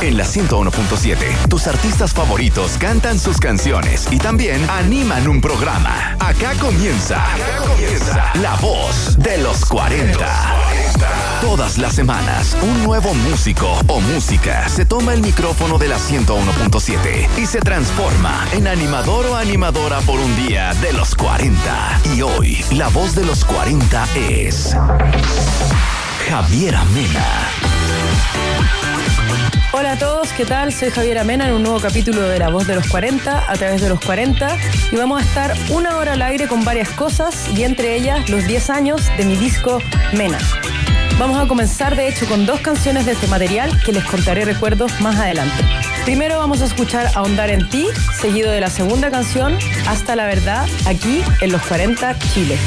En la 101.7, tus artistas favoritos cantan sus canciones y también animan un programa. Acá comienza, La Voz de los 40. Todas las semanas, un nuevo músico o música se toma el micrófono de la 101.7 y se transforma en animador o animadora por un día de los 40. Y hoy, la voz de los 40 es Javier Amena. Hola a todos, ¿qué tal? Soy Javier Amena en un nuevo capítulo de La Voz de los 40 a través de los 40 y vamos a estar una hora al aire con varias cosas y entre ellas los 10 años de mi disco Mena. Vamos a comenzar de hecho con dos canciones de este material que les contaré recuerdos más adelante. Primero vamos a escuchar Ahondar en ti, seguido de la segunda canción Hasta la verdad, aquí en los 40 Chile.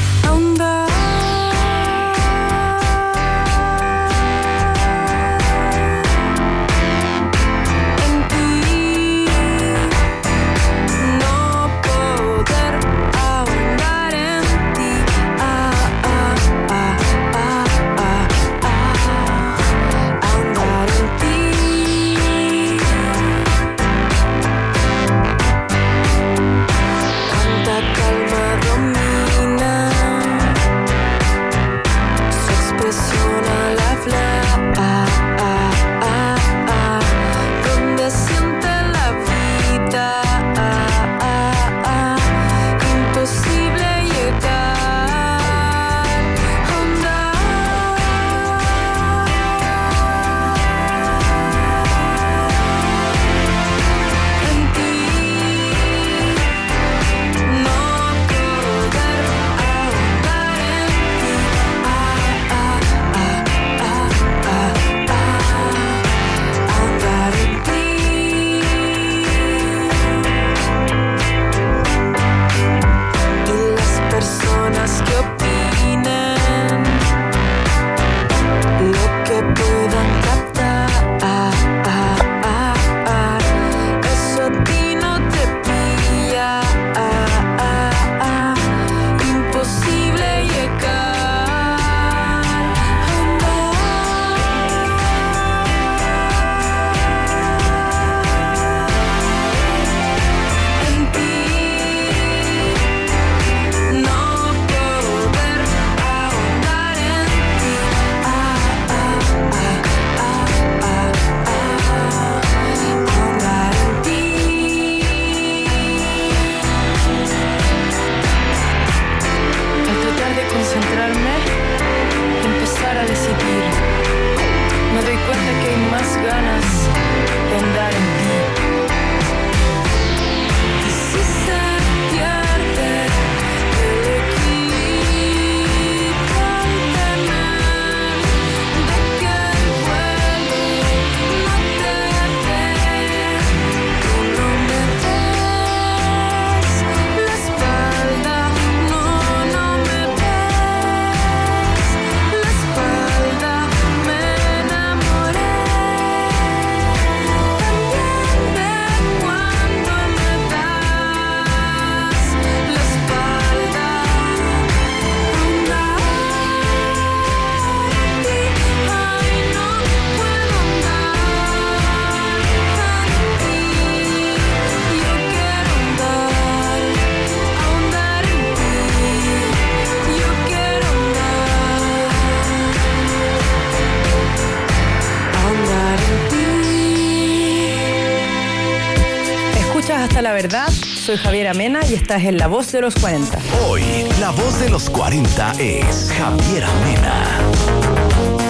Soy Javier Amena y estás en La Voz de los 40. Hoy, La Voz de los 40 es Javier Amena.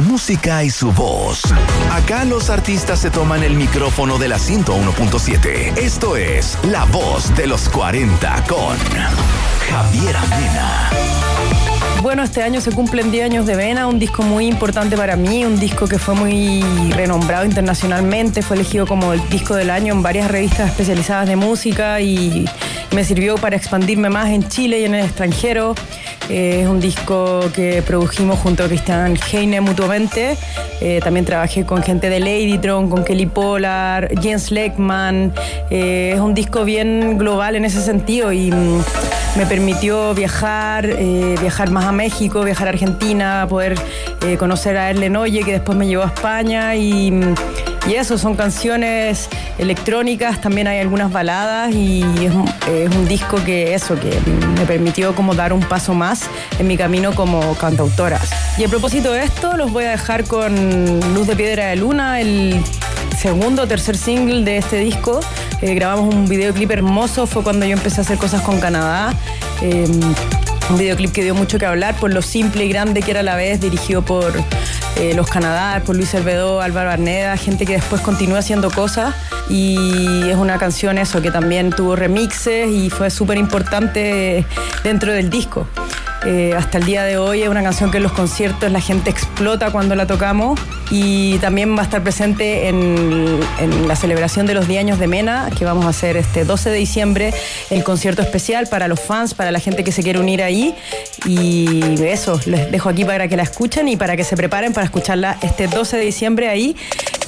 Música y su voz. Acá los artistas se toman el micrófono de la 101.7. Esto es La Voz de los 40 con Javier Amena. Bueno, este año se cumplen 10 años de Vena, un disco muy importante para mí, un disco que fue muy renombrado internacionalmente, fue elegido como el disco del año en varias revistas especializadas de música y me sirvió para expandirme más en Chile y en el extranjero. Eh, es un disco que produjimos junto a Cristian Heine mutuamente. Eh, también trabajé con gente de Ladytron, con Kelly Polar, Jens Leckman. Eh, es un disco bien global en ese sentido y mm, me permitió viajar, viajar más a México, viajar a Argentina, poder conocer a Erlen Oye, que después me llevó a España y mm, y eso, son canciones electrónicas, también hay algunas baladas y es, un disco que eso, que me permitió como dar un paso más en mi camino como cantautora. Y a propósito de esto, los voy a dejar con Luz de Piedra de Luna, el segundo o tercer single de este disco. Eh, grabamos un videoclip hermoso, fue cuando yo empecé a hacer cosas con Canadá. Em, un videoclip que dio mucho que hablar por lo simple y grande que era a la vez, dirigido por eh, Los Canadá, por Luis Hervedó, Álvaro Arneda, gente que después continúa haciendo cosas. Y es una canción eso que también tuvo remixes y fue súper importante dentro del disco. Eh, hasta el día de hoy es una canción que en los conciertos la gente explota cuando la tocamos y también va a estar presente en, la celebración de los 10 años de Mena que vamos a hacer este 12 de diciembre el concierto especial para los fans, para la gente que se quiere unir ahí y eso, les dejo aquí para que la escuchen y para que se preparen para escucharla este 12 de diciembre ahí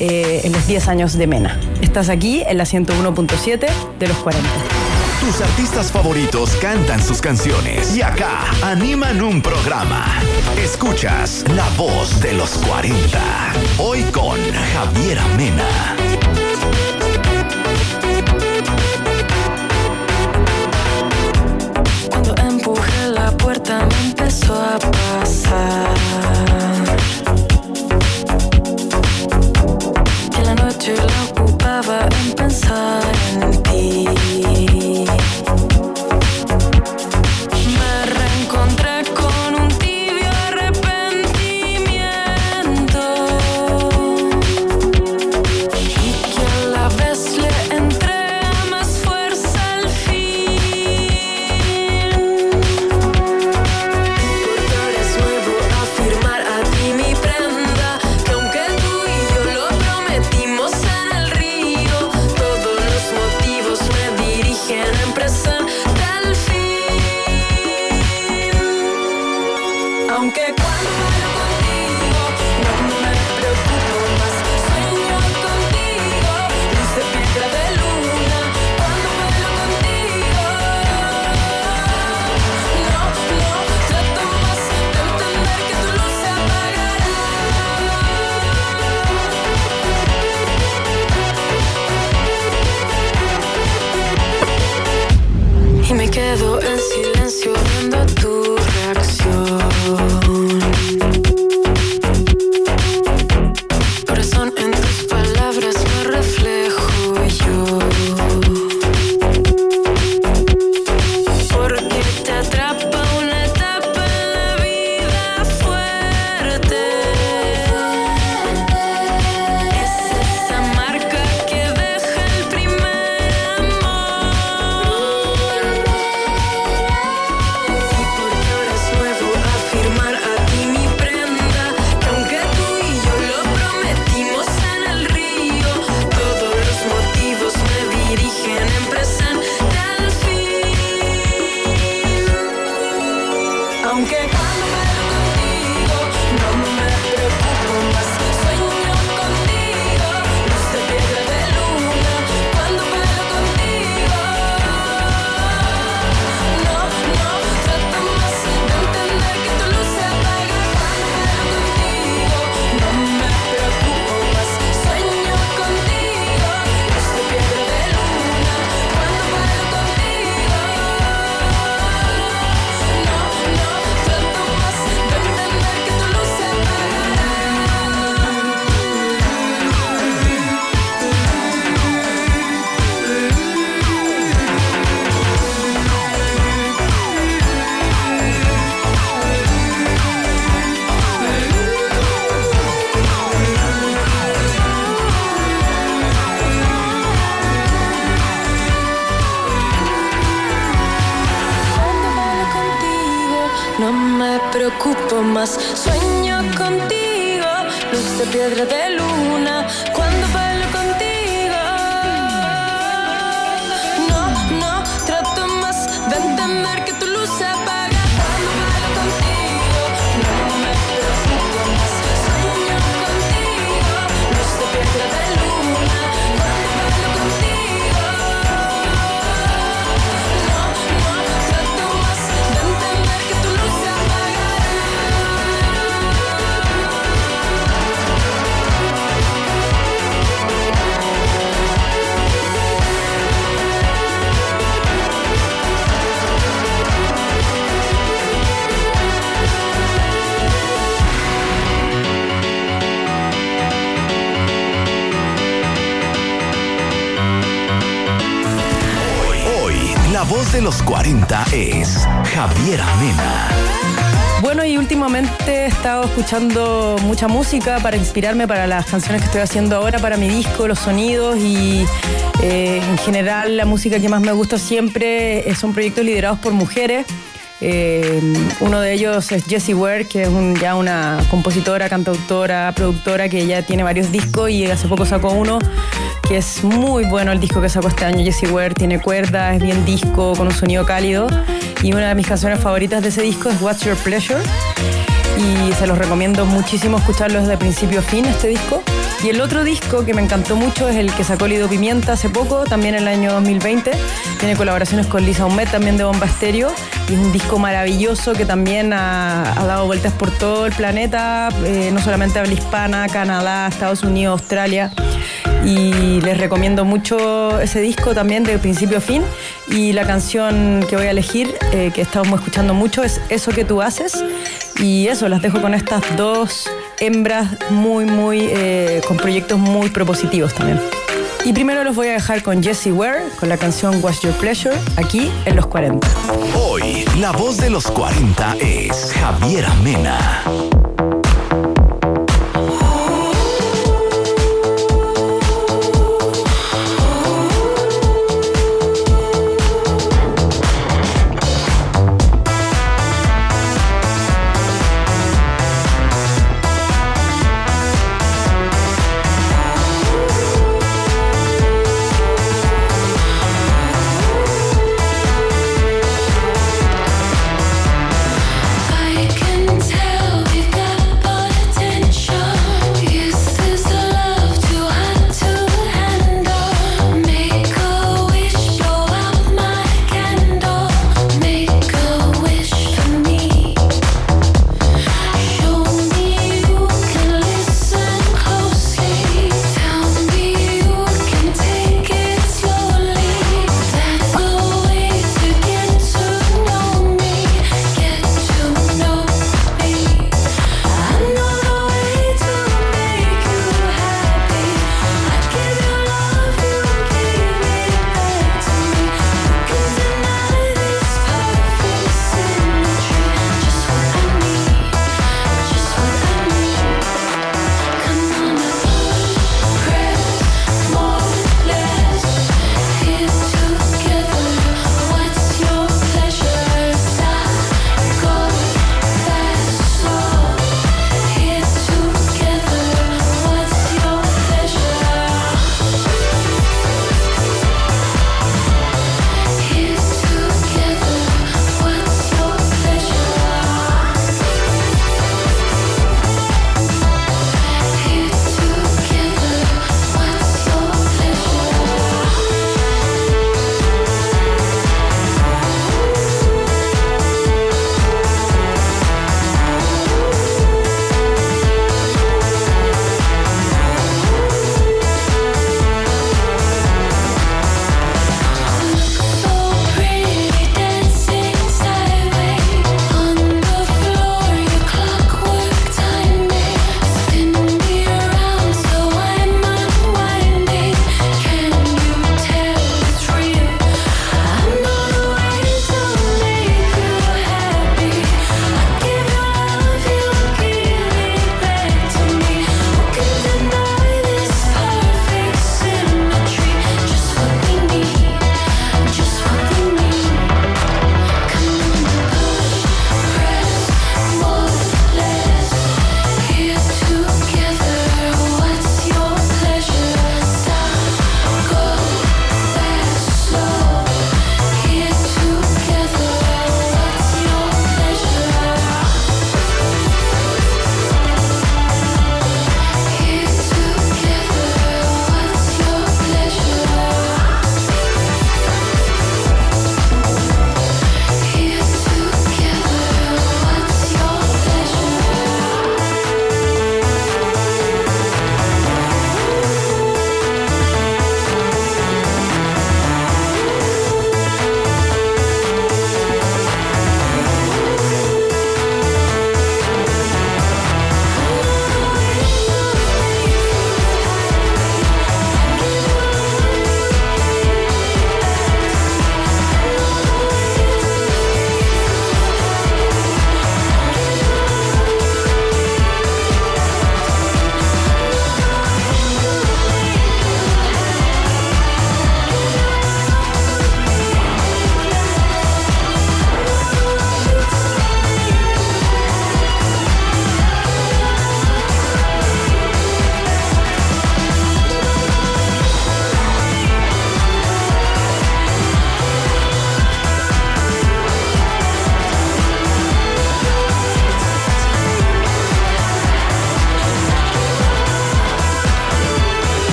eh, en los 10 años de Mena. Estás aquí en la 101.7 de los 40. Tus artistas favoritos cantan sus canciones y acá animan un programa. Escuchas La Voz de los 40. Hoy con Javier Amena. Cuando empujé la puerta me empezó a pasar. Aunque cuando vuelvo contigo, no me preocupo más. Soy unión contigo, luz de pica de luna. Cuando vuelvo contigo, no, no se atomas de entender que tu luz se apaga. Y me quedo en silencio, viendo tú. De los 40 es Javier Amena. Bueno, y últimamente he estado escuchando mucha música para inspirarme para las canciones que estoy haciendo ahora, para mi disco, los sonidos y eh, en general la música que más me gusta siempre eh, son proyectos liderados por mujeres. Eh, uno de ellos es Jessie Ware, que es ya una compositora, cantautora, productora que ya tiene varios discos y hace poco sacó uno que es muy bueno el disco que sacó este año. Jessie Ware tiene cuerdas, es bien disco, con un sonido cálido. Y una de mis canciones favoritas de ese disco es What's Your Pleasure. Y se los recomiendo muchísimo escucharlo desde principio a fin, este disco. Y el otro disco que me encantó mucho es el que sacó Lido Pimienta hace poco, también en el año 2020. Tiene colaboraciones con Lisa Humet, también de Bomba Estéreo. Y es un disco maravilloso que también ha, dado vueltas por todo el planeta, eh, no solamente habla hispana, Canadá, Estados Unidos, Australia. Y les recomiendo mucho ese disco también de principio a fin. Y la canción que voy a elegir, eh, que estamos escuchando mucho, es Eso que tú haces. Y eso, las dejo con estas dos hembras muy, muy, eh, con proyectos muy propositivos también. Y primero los voy a dejar con Jessie Ware, con la canción What's Your Pleasure, aquí en los 40. Hoy, la voz de los 40 es Javier Amena.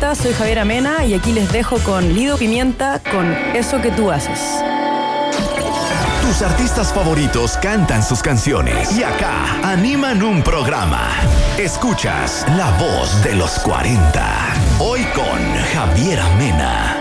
Los 40, soy Javier Amena y aquí les dejo con Lido Pimienta con Eso que tú haces. Tus artistas favoritos cantan sus canciones y acá animan un programa. Escuchas La Voz de los 40. Hoy con Javier Amena.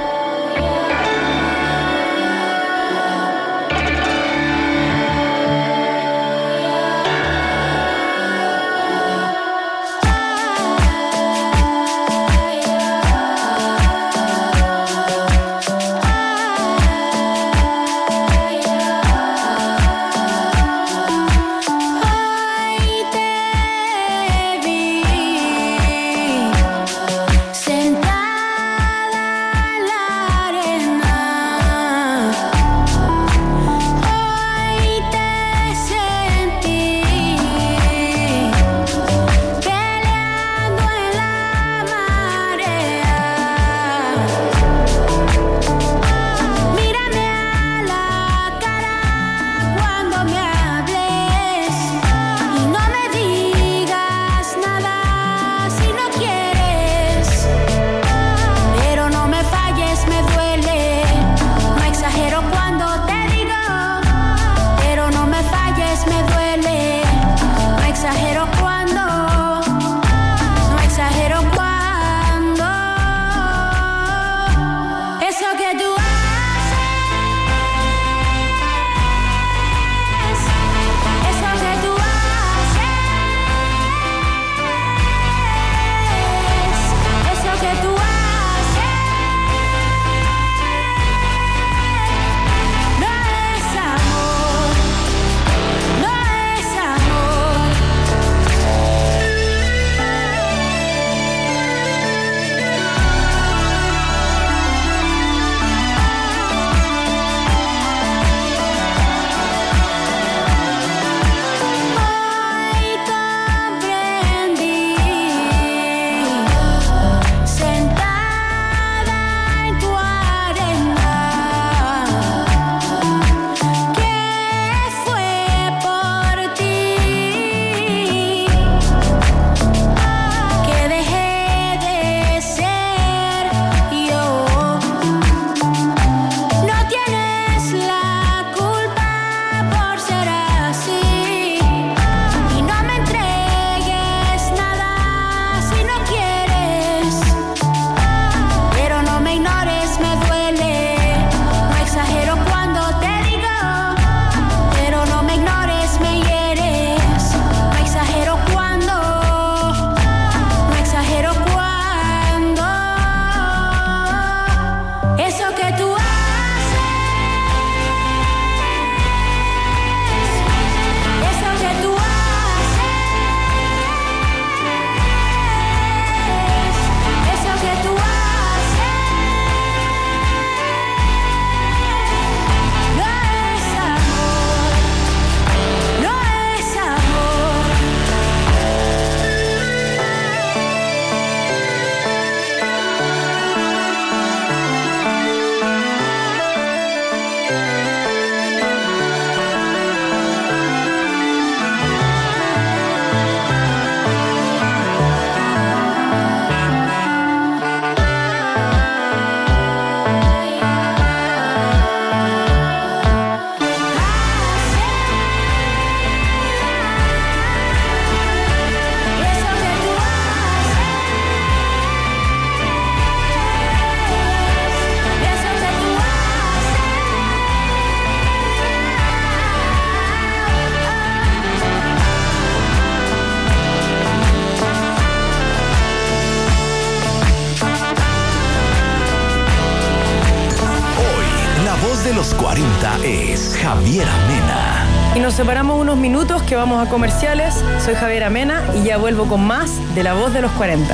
Vamos a comerciales. Soy Javier Amena y ya vuelvo con más de La Voz de los 40.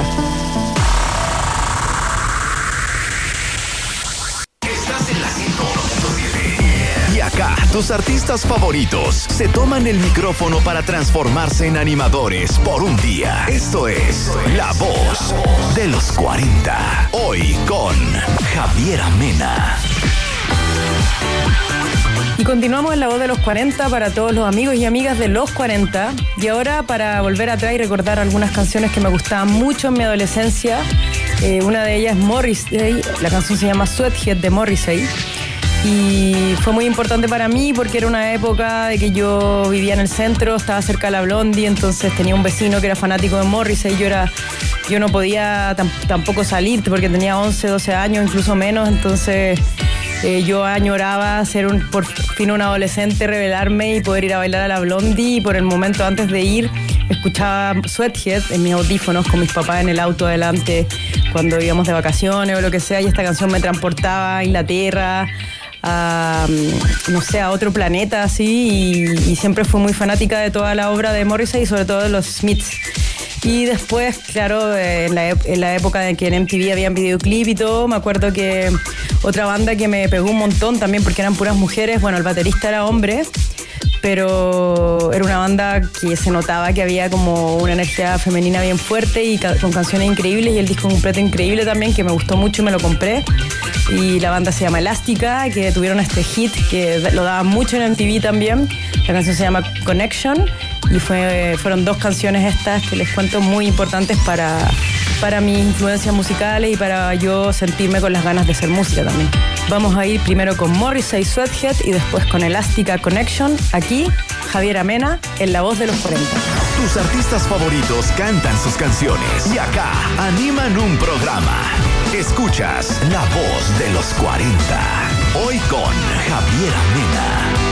Estás en la 101.7. Y acá, tus artistas favoritos se toman el micrófono para transformarse en animadores por un día. Esto es La Voz de los 40. Hoy con Javier Amena. Y continuamos en la voz de los 40 para todos los amigos y amigas de los 40. Y ahora para volver atrás y recordar algunas canciones que me gustaban mucho en mi adolescencia. Eh, una de ellas es Morrissey, la canción se llama Sweathead de Morrissey. Y fue muy importante para mí porque era una época de que yo vivía en el centro, estaba cerca de la Blondie, entonces tenía un vecino que era fanático de Morrissey. Yo, era, yo no podía tam- tampoco salir porque tenía 11, 12 años, incluso menos, entonces eh, yo añoraba ser un, por fin un adolescente, revelarme y poder ir a bailar a la Blondie. Y por el momento antes de ir, escuchaba Sweathead en mis audífonos con mis papás en el auto adelante cuando íbamos de vacaciones o lo que sea. Y esta canción me transportaba a Inglaterra, a, mm, no sé, a otro planeta así. Y, y siempre fui muy fanática de toda la obra de Morrissey y sobre todo de los Smiths. Y después, claro, en la, ep- en la época en que en MTV habían videoclip y todo, me acuerdo que otra banda que me pegó un montón también porque eran puras mujeres, bueno, el baterista era hombre, pero era una banda que se notaba que había como una energía femenina bien fuerte y con canciones increíbles y el disco completo increíble también, que me gustó mucho y me lo compré. Y la banda se llama Elástica, que tuvieron este hit que lo daban mucho en MTV también. La canción se llama Connection y fue, fueron dos canciones estas que les cuento muy importantes para, para mis influencias musicales y para yo sentirme con las ganas de hacer música también. Vamos a ir primero con Morrissey Sweathead y después con Elástica Connection. Aquí, Javier Amena, en La Voz de los 40. Tus artistas favoritos cantan sus canciones y acá animan un programa. Escuchas La Voz de los 40. Hoy con Javier Amena.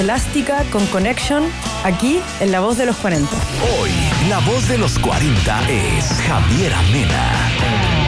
Elástica con Connection, aquí en La Voz de los 40. Hoy, la voz de los 40 es Javier Amena.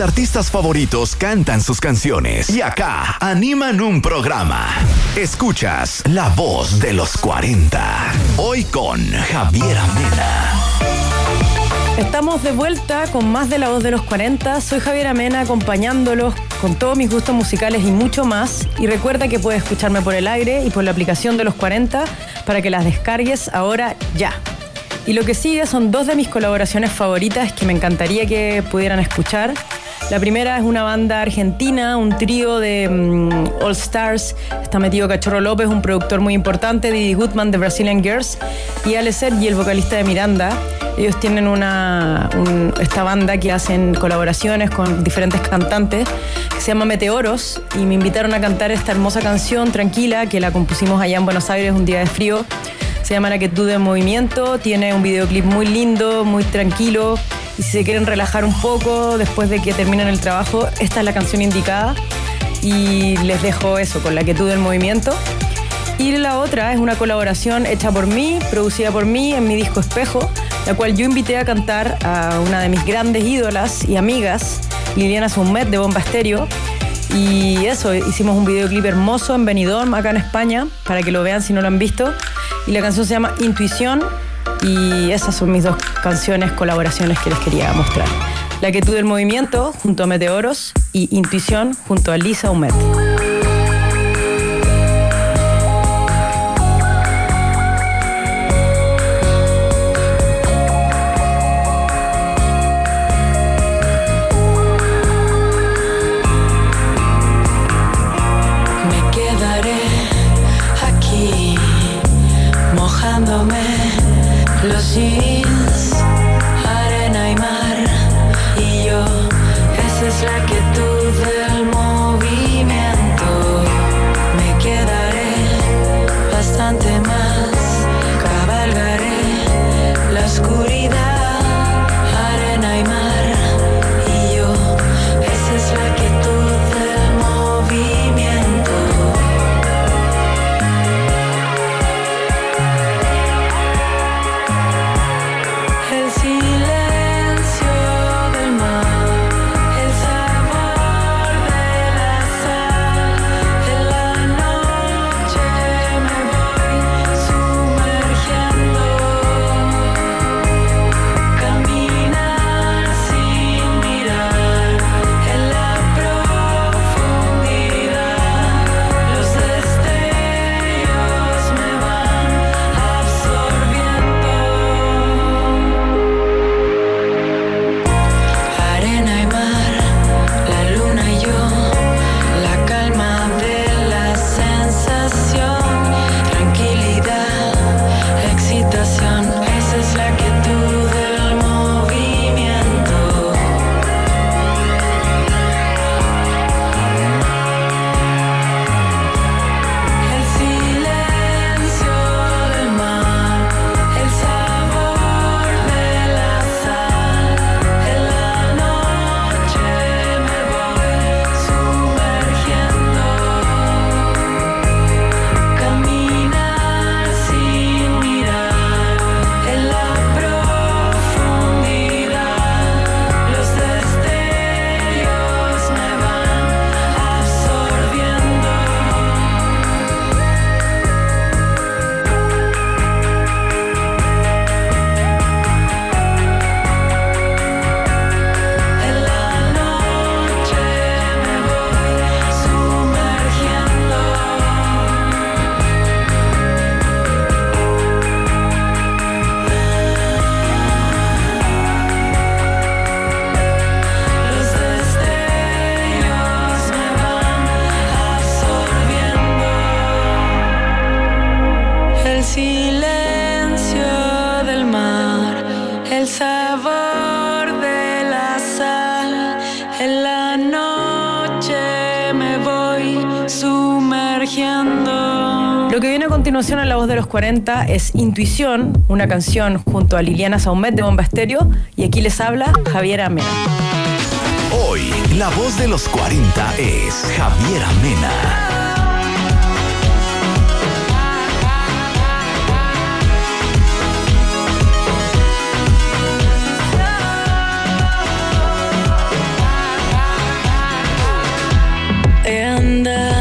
Artistas favoritos cantan sus canciones y acá animan un programa. Escuchas La Voz de los 40. Hoy con Javier Amena. Estamos de vuelta con más de La Voz de los 40. Soy Javier Amena acompañándolos con todos mis gustos musicales y mucho más. Y recuerda que puedes escucharme por el aire y por la aplicación de los 40 para que las descargues ahora ya. Y lo que sigue son dos de mis colaboraciones favoritas que me encantaría que pudieran escuchar. La primera es una banda argentina, un trío de mm, All Stars. Está metido Cachorro López, un productor muy importante, Didi Goodman de Brazilian Girls, y Ale Sergi, el vocalista de Miranda. Ellos tienen una, un- esta banda que hacen colaboraciones con diferentes cantantes que se llama Meteoros y me invitaron a cantar esta hermosa canción tranquila que la compusimos allá en Buenos Aires un día de frío. Se llama La Quietud en Movimiento, tiene un videoclip muy lindo, muy tranquilo. Y si se quieren relajar un poco después de que terminen el trabajo, esta es la canción indicada. Y les dejo eso, con La Quietud en Movimiento. Y la otra es una colaboración hecha por mí, producida por mí en mi disco Espejo, la cual yo invité a cantar a una de mis grandes ídolas y amigas, Liliana Sumet de Bomba Estéreo. Y eso, hicimos un videoclip hermoso en Benidorm, acá en España, para que lo vean si no lo han visto. Y la canción se llama Intuición. Y esas son mis dos canciones, colaboraciones que les quería mostrar. La Quietud del Movimiento, junto a Meteoros, y Intuición, junto a Lisa Humet. Lo que viene a continuación en La Voz de los 40 es Intuición, una canción junto a Liliana Saumet de Bomba Estéreo y aquí les habla Javier Amena. Hoy, la voz de los 40 es Javier Amena. He andado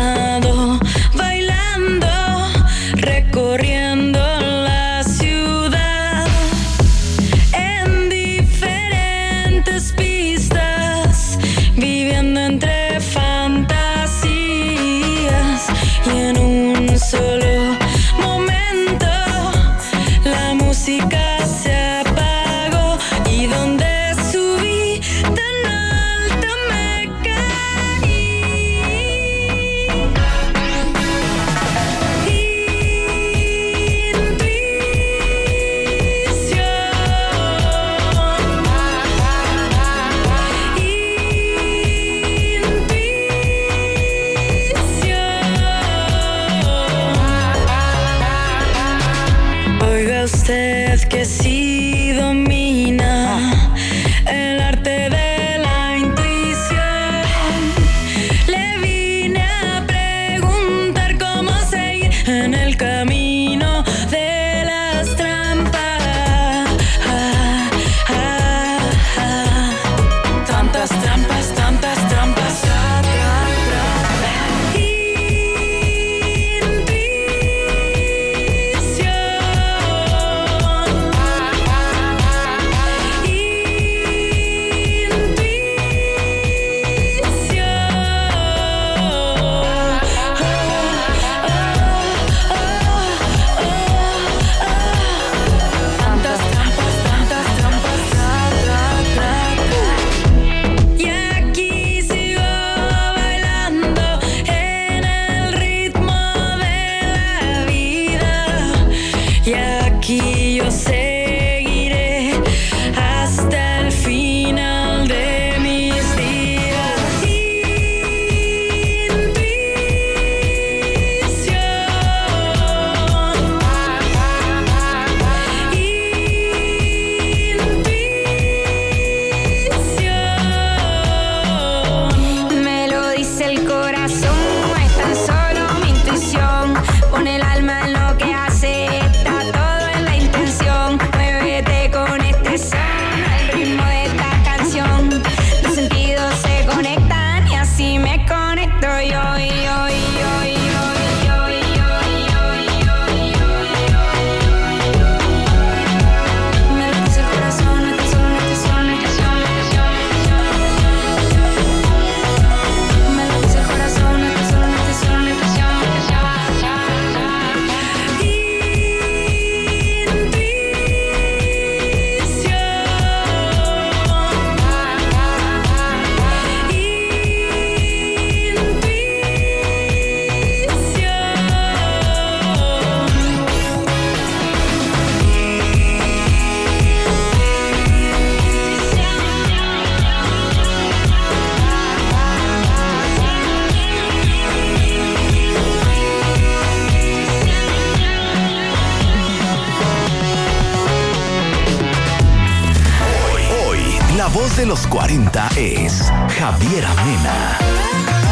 los 40 es Javier Amena.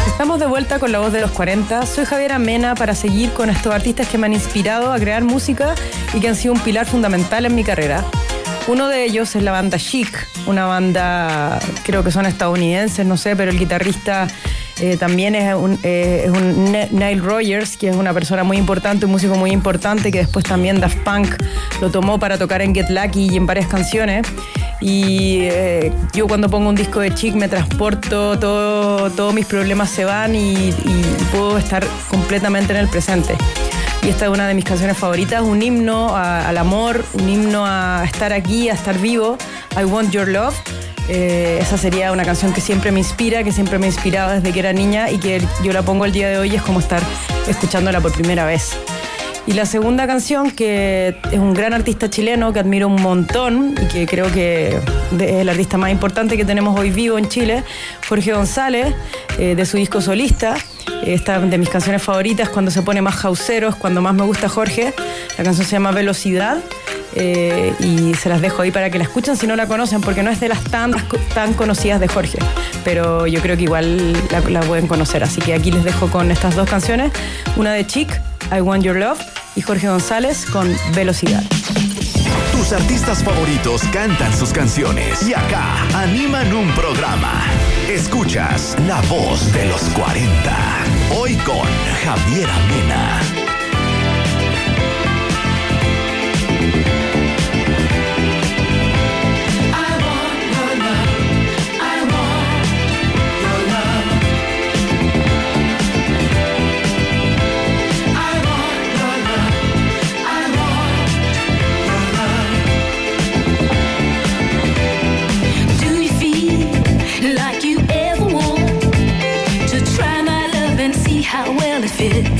Estamos de vuelta con la voz de los 40. Soy Javier Amena para seguir con estos artistas que me han inspirado a crear música y que han sido un pilar fundamental en mi carrera. Uno de ellos es la banda Chic, una banda, creo que son estadounidenses, no sé, pero el guitarrista eh, también es un, eh, Rogers, que es una persona muy importante, un músico muy importante, que después también Daft Punk lo tomó para tocar en Get Lucky y en varias canciones. Y eh, yo cuando pongo un disco de Chic me transporto, todo, todos mis problemas se van y, puedo estar completamente en el presente. Y esta es una de mis canciones favoritas, un himno al amor, un himno a estar aquí, a estar vivo. I Want Your Love. Eh, esa sería una canción que siempre me inspira, que siempre me ha inspirado desde que era niña y que yo la pongo el día de hoy es como estar escuchándola por primera vez. Y la segunda canción, que es un gran artista chileno que admiro un montón y que creo que es el artista más importante que tenemos hoy vivo en Chile, Jorge González, eh, de su disco solista. Esta de mis canciones favoritas, cuando se pone más jauceros, cuando más me gusta Jorge. La canción se llama Velocidad. eh, y se las dejo ahí para que la escuchen si no la conocen, porque no es de las tan, tan conocidas de Jorge, pero yo creo que igual la, la pueden conocer. Así que aquí les dejo con estas dos canciones, una de Chic, I Want Your Love, y Jorge González con Velocidad. Tus artistas favoritos cantan sus canciones y acá animan un programa. Escuchas La Voz de los 40. Hoy con Javier Amena. It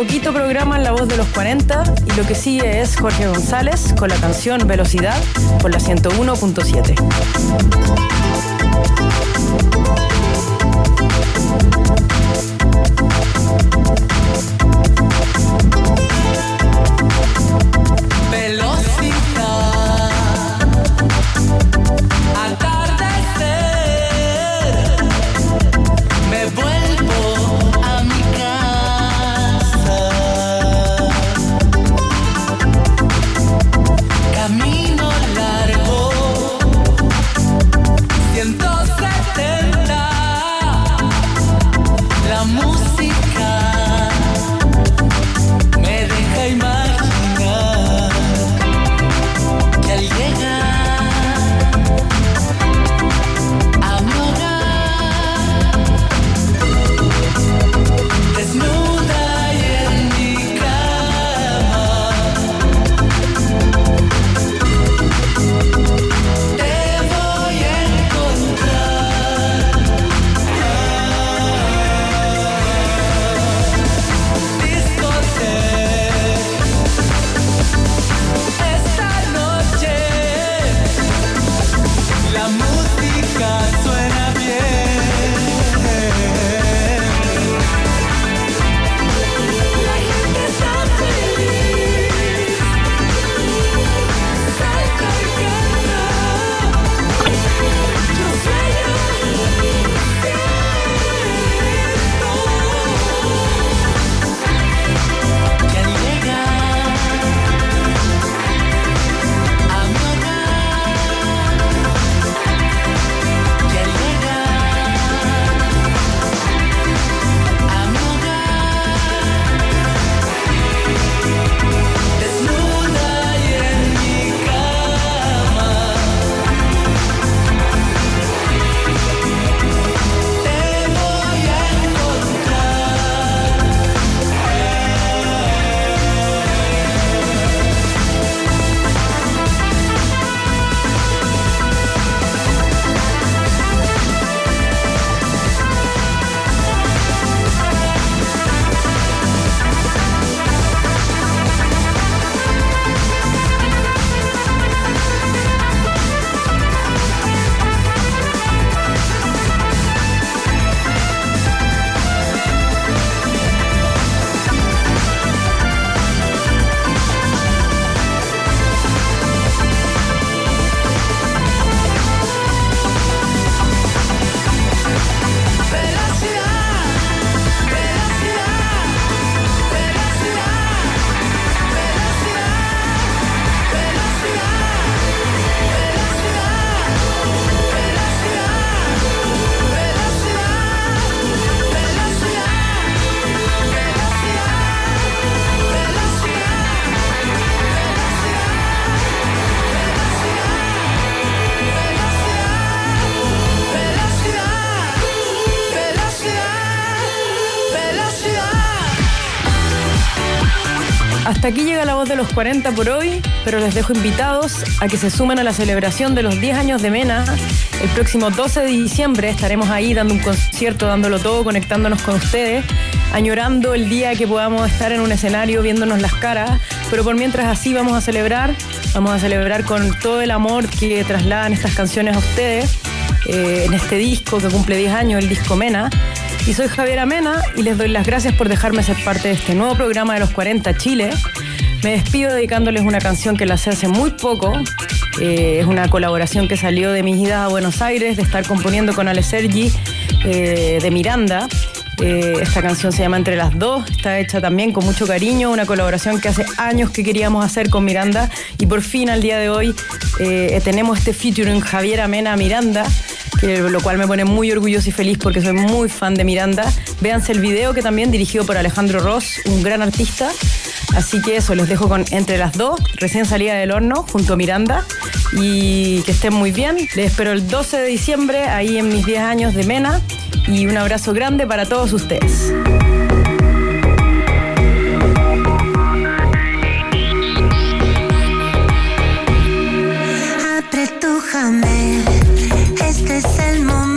poquito programa en La Voz de los 40 y lo que sigue es Jorge González con la canción Velocidad por la 101.7. hasta aquí llega la voz de los 40 por hoy, pero les dejo invitados a que se sumen a la celebración de los 10 años de Mena. El próximo 12 de diciembre estaremos ahí dando un concierto, dándolo todo, conectándonos con ustedes, añorando el día que podamos estar en un escenario viéndonos las caras, pero por mientras así vamos a celebrar, vamos a celebrar con todo el amor que trasladan estas canciones a ustedes eh, en este disco que cumple 10 años, el disco Mena. Y soy Javiera Mena y les doy las gracias por dejarme ser parte de este nuevo programa de los 40 Chile. Me despido dedicándoles una canción que la sé hace muy poco. Eh, es una colaboración que salió de mis idas a Buenos Aires, de estar componiendo con Ale Sergi, eh, de Miranda. Eh, esta canción se llama Entre las dos, está hecha también con mucho cariño, una colaboración que hace años que queríamos hacer con Miranda y por fin al día de hoy tenemos este featuring Javier Amena Miranda, lo cual me pone muy orgulloso y feliz porque soy muy fan de Miranda. Véanse el video que también dirigido por Alejandro Ross, un gran artista. Así que eso, les dejo con Entre las dos, recién salida del horno, junto a Miranda. Y que estén muy bien. Les espero el 12 de diciembre, ahí en mis 10 años de Mena. Y un abrazo grande para todos ustedes. Este es el momento.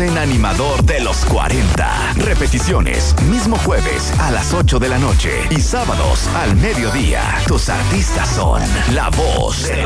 En animador de los 40. Repeticiones, mismo jueves a las 8 de la noche y sábados al mediodía. Tus artistas son La Voz de los 40.